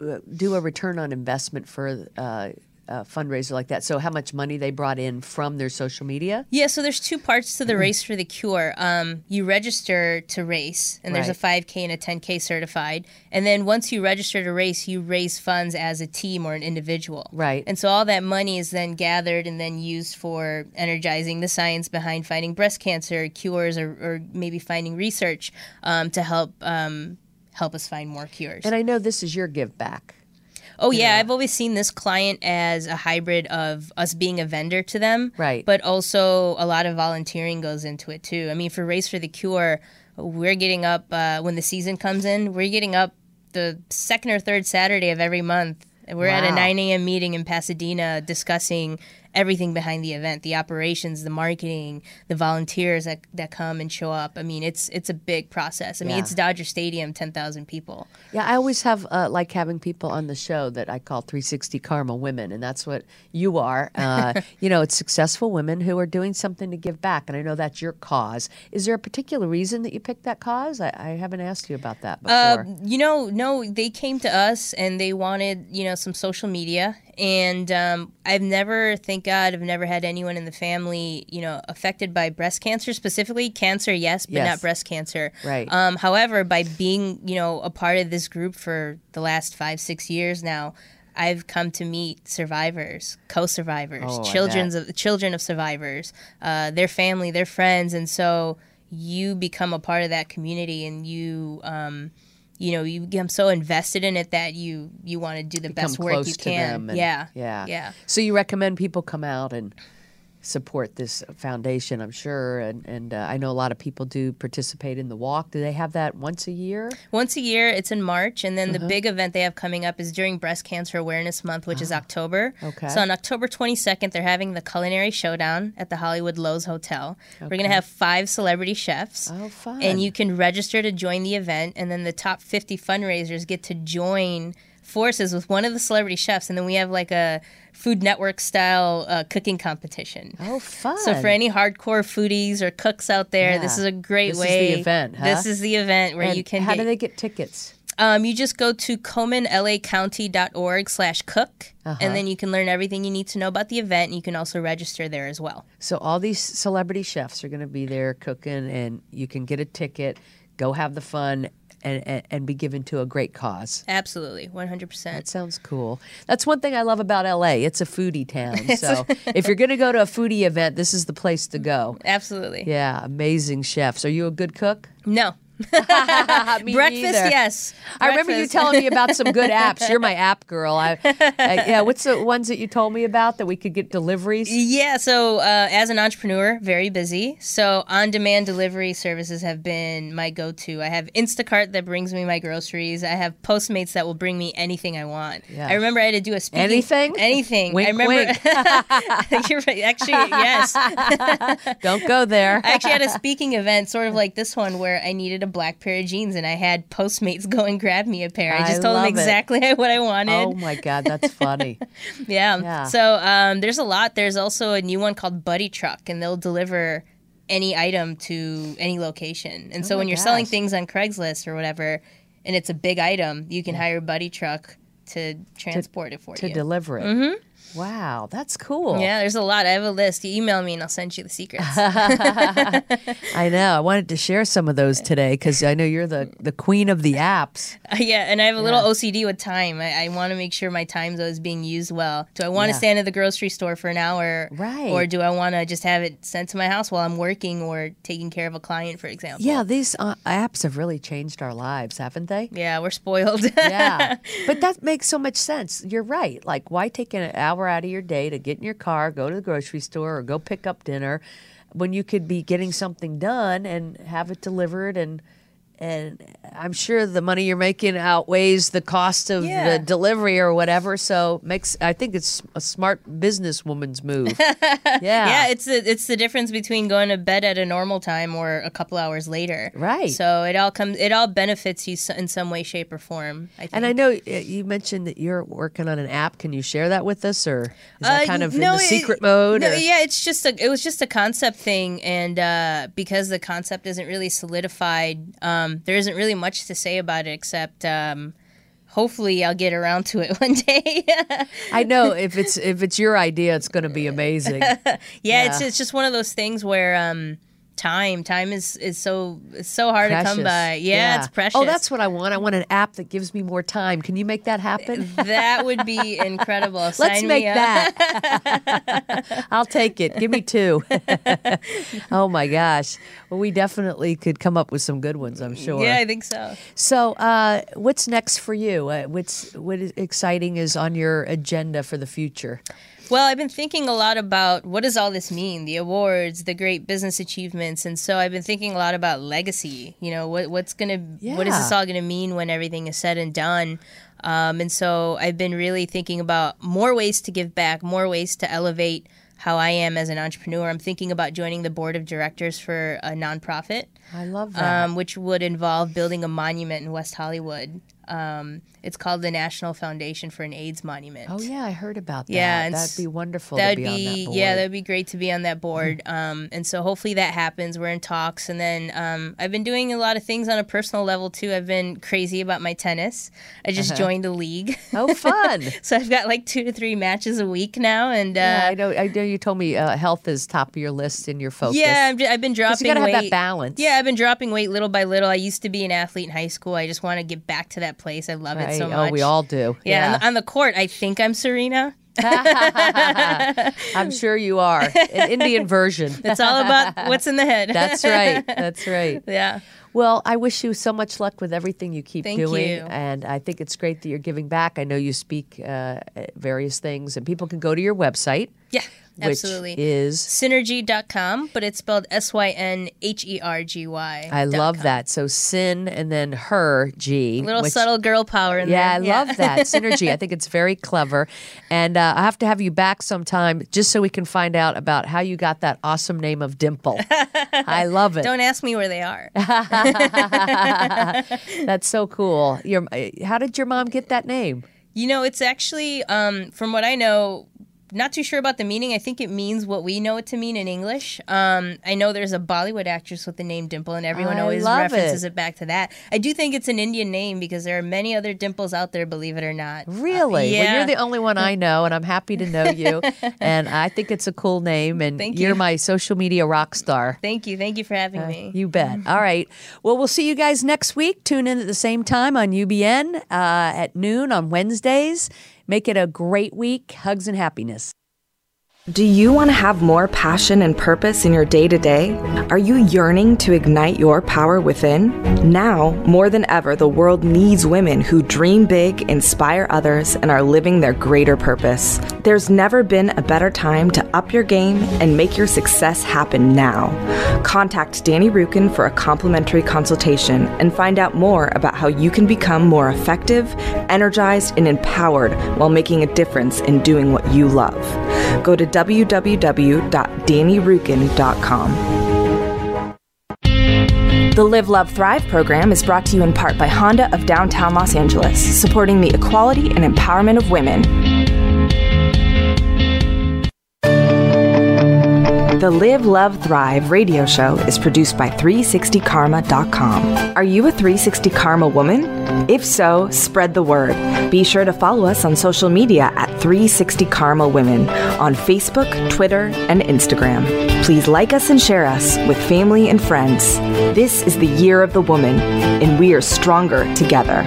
uh, do a return on investment for uh, a fundraiser like that? So, how much money they brought in from their social media? Yeah, so there's two parts to the Mm-hmm. race for the cure. Um, you register to race, and there's Right. a 5K and a 10K certified. And then once you register to race, you raise funds as a team or an individual. Right. And so all that money is then gathered and then used for energizing the science behind fighting breast cancer, cures, or, or maybe finding research um, to help um, help us find more cures. And I know this is your give back. Oh yeah, I've always seen this client as a hybrid of us being a vendor to them, Right. But also a lot of volunteering goes into it too. I mean, for Race for the Cure, we're getting up uh, when the season comes in. We're getting up the second or third Saturday of every month. We're at a 9 a.m. meeting in Pasadena discussing everything behind the event the operations the marketing the volunteers that, that come and show up i mean it's it's a big process i mean Yeah. it's dodger stadium 10000 people Yeah, I always have uh, like having people on the show that I call 360 Karma Women, and that's what you are. <laughs> Uh, you know, it's successful women who are doing something to give back, and I know that's your cause. Is there a particular reason that you picked that cause? I, I haven't asked you about that before. Uh, you know, no, they came to us and they wanted, you know, some social media. And um, I've never, thank God, I've never had anyone in the family, you know, affected by breast cancer specifically. Cancer, yes, but Yes. not breast cancer. Right. Um, however, by being, you know, a part of this group for the last five, six years now, I've come to meet survivors, co-survivors, Oh, children of children of survivors, uh, their family, their friends, and so you become a part of that community, and you, um, you know, you become so invested in it that you you want to do the Come best work you can. and- yeah, yeah, yeah. So you recommend people come out and support this foundation, I'm sure, and and uh, I know a lot of people do participate in the walk. Do they have that once a year? Once a year, it's in March, and then Uh-huh. the big event they have coming up is during Breast Cancer Awareness Month, which is October. Ah, Okay. So on October 22nd, they're having the Culinary Showdown at the Hollywood Loews Hotel. Okay. We're going to have five celebrity chefs. Oh, fun! And you can register to join the event, and then the top 50 fundraisers get to join forces with one of the celebrity chefs, and then we have like a Food Network style uh, cooking competition. oh, fun! So for any hardcore foodies or cooks out there, this is a great This is way. the event, huh? This is the event where And you can. How get, do they get tickets? um, you just go to komenlacounty.org slash cook, Uh-huh. and then you can learn everything you need to know about the event, and you can also register there as well. So all these celebrity chefs are going to be there cooking, and you can get a ticket, go have the fun, and, and, and be given to a great cause. Absolutely, 100%. That sounds cool. That's one thing I love about LA. It's a foodie town. <laughs> So if you're going to go to a foodie event, this is the place to go. Absolutely. Yeah, amazing chefs. Are you a good cook? No. <laughs> <laughs> Breakfast, neither. yes. I remember you telling me about some good <laughs> apps. You're my app girl. I, I- yeah, what's the ones that you told me about that we could get deliveries? Yeah, so uh, as an entrepreneur, very busy. So on demand delivery services have been my go to. I have Instacart that brings me my groceries. I have Postmates that will bring me anything I want. Yeah. I remember I had to do a speaking. Anything? Anything. Wink, I remember. You're right. Actually, yes. Don't go there. I actually had a speaking event, sort of like this one, where I needed a black pair of jeans and I had Postmates go and grab me a pair. I I just told them love it. exactly <laughs> what I wanted. Oh my God, that's <laughs> funny. Yeah. Yeah. So um, there's a lot. There's also a new one called Buddytruk, and they'll deliver any item to any location. And so Oh my when you're selling things on Craigslist or whatever, and it's a big item, you can hire Buddytruk to transport it for to you. To deliver it. Mm-hmm. Wow, that's cool. yeah, there's a lot. I have a list. You email me and I'll send you the secrets. <laughs> I know. I wanted to share some of those today because I know you're the, the queen of the apps. <laughs> yeah, and I have a little OCD with time. I, I want to make sure my time's always being used well. Do I want to Yeah. stand at the grocery store for an hour? Right. Or do I want to just have it sent to my house while I'm working or taking care of a client, for example? Yeah, these uh, apps have really changed our lives, haven't they? Yeah, we're spoiled. yeah. <laughs> But that makes so much sense. You're right. Like, why take an hour out of your day to get in your car, go to the grocery store, or go pick up dinner when you could be getting something done and have it delivered and and I'm sure the money you're making outweighs the cost of Yeah. the delivery or whatever. So makes I think it's a smart businesswoman's move. <laughs> yeah. yeah, it's the it's the difference between going to bed at a normal time or a couple hours later. Right. So it all comes it all benefits you in some way, shape, or form. I think. and I know you mentioned that you're working on an app. Can you share that with us, or is that Uh, kind of no, in the it- secret mode? No, yeah, it's just a it was just a concept thing, and uh, because the concept isn't really solidified, um, there isn't really much to say about it except. Um, Hopefully, I'll get around to it <laughs> one day. <laughs> I know if it's if it's your idea, it's going to be amazing. <laughs> yeah, it's Yeah. it's just one of those things where um, time time is is so it's so hard to come Precious. by. Yeah, it's precious. Oh, that's what I want. I want an app that gives me more time. Can you make that happen? that would be <laughs> incredible. Let's Sign make me up. that. <laughs> I'll take it. Give me two. <laughs> oh my gosh. Well, we definitely could come up with some good ones. I'm sure. Yeah, I think so. So, uh, what's next for you? Uh, what's what is exciting is on your agenda for the future? Well, I've been thinking a lot about what does all this mean? The awards, the great business achievements, and so I've been thinking a lot about legacy. You know, what what's gonna what is this all gonna mean when everything is said and done? Um, and so I've been really thinking about more ways to give back, more ways to elevate how I am as an entrepreneur. I'm thinking about joining the board of directors for a nonprofit. I love that. um, which would involve building a monument in West Hollywood. Um, it's called the National Foundation for an AIDS Monument. oh yeah, I heard about that. Yeah, and that'd be wonderful. That'd to be, be, on that board. yeah, that'd be great to be on that board. Um, and so hopefully that happens. We're in talks, and then um, I've been doing a lot of things on a personal level too. I've been crazy about my tennis. I just joined a league, oh fun. <laughs> so I've got like two to three matches a week now, and uh, yeah, I know. I know. You told me uh, health is top of your list in your focus. Yeah, I'm, j- I've been dropping you gotta weight. have that balance. Yeah, I've been dropping weight little by little. I used to be an athlete in high school. I just want to get back to that place. I love it so much. Oh, we all do. Yeah, On, the, on the court, I think I'm Serena. <laughs> I'm sure you are. An Indian version. <laughs> It's all about what's in the head. <laughs> That's right. That's right. yeah. Well, I wish you so much luck with everything you keep Thank doing. you. And I think it's great that you're giving back. I know you speak uh, various things, and people can go to your website, Yeah, absolutely. is. SynHergy.com, but it's spelled S Y N H E R G Y. I love that. So sin and then her G. Little which- subtle girl power in there. Yeah, I love that <laughs> synergy. I think it's very clever, and uh, I have to have you back sometime just so we can find out about how you got that awesome name of Dimple. <laughs> I love it. Don't ask me where they are. <laughs> That's so cool. Your, how did your mom get that name? You know, it's actually, um, from what I know, not too sure about the meaning. I think it means what we know it to mean in English. Um, I know there's a Bollywood actress with the name Dimple, and everyone I always references it. it. back to that. I do think it's an Indian name because there are many other Dimples out there, believe it or not. Uh, Really? yeah. Well, you're the only one I know, and I'm happy to know you. <laughs> and I think it's a cool name, and Thank you're you. my social media rock star. Thank you. Thank you for having me. You bet. All right. Well, we'll see you guys next week. Tune in at the same time on UBN uh, at noon on Wednesdays. Make it a great week. Hugs and happiness. Do you want to have more passion and purpose in your day to day? Are you yearning to ignite your power within? Now, more than ever, the world needs women who dream big, inspire others, and are living their greater purpose. There's never been a better time to up your game and make your success happen now. Contact Danny Rukin for a complimentary consultation and find out more about how you can become more effective, energized, and empowered while making a difference in doing what you love. Go to www.dannyrukin.com. The Live, Love, Thrive program is brought to you in part by Honda of downtown Los Angeles, supporting the equality and empowerment of women. The Live, Love, Thrive radio show is produced by 360karma.com. Are you a 360 Karma woman? If so, spread the word. Be sure to follow us on social media at 360 Karma Women on Facebook, Twitter, and Instagram. Please like us and share us with family and friends. This is the year of the woman, and we are stronger together.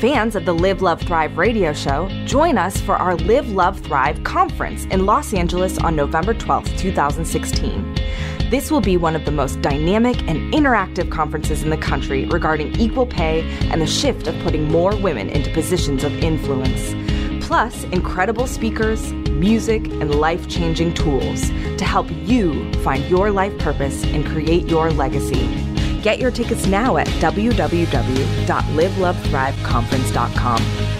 Fans of the Live, Love, Thrive radio show, join us for our Live, Love, Thrive conference in Los Angeles on November 12th, 2016. This will be one of the most dynamic and interactive conferences in the country regarding equal pay and the shift of putting more women into positions of influence. Plus, incredible speakers, music, and life changing tools to help you find your life purpose and create your legacy. Get your tickets now at www.livelovethriveconference.com.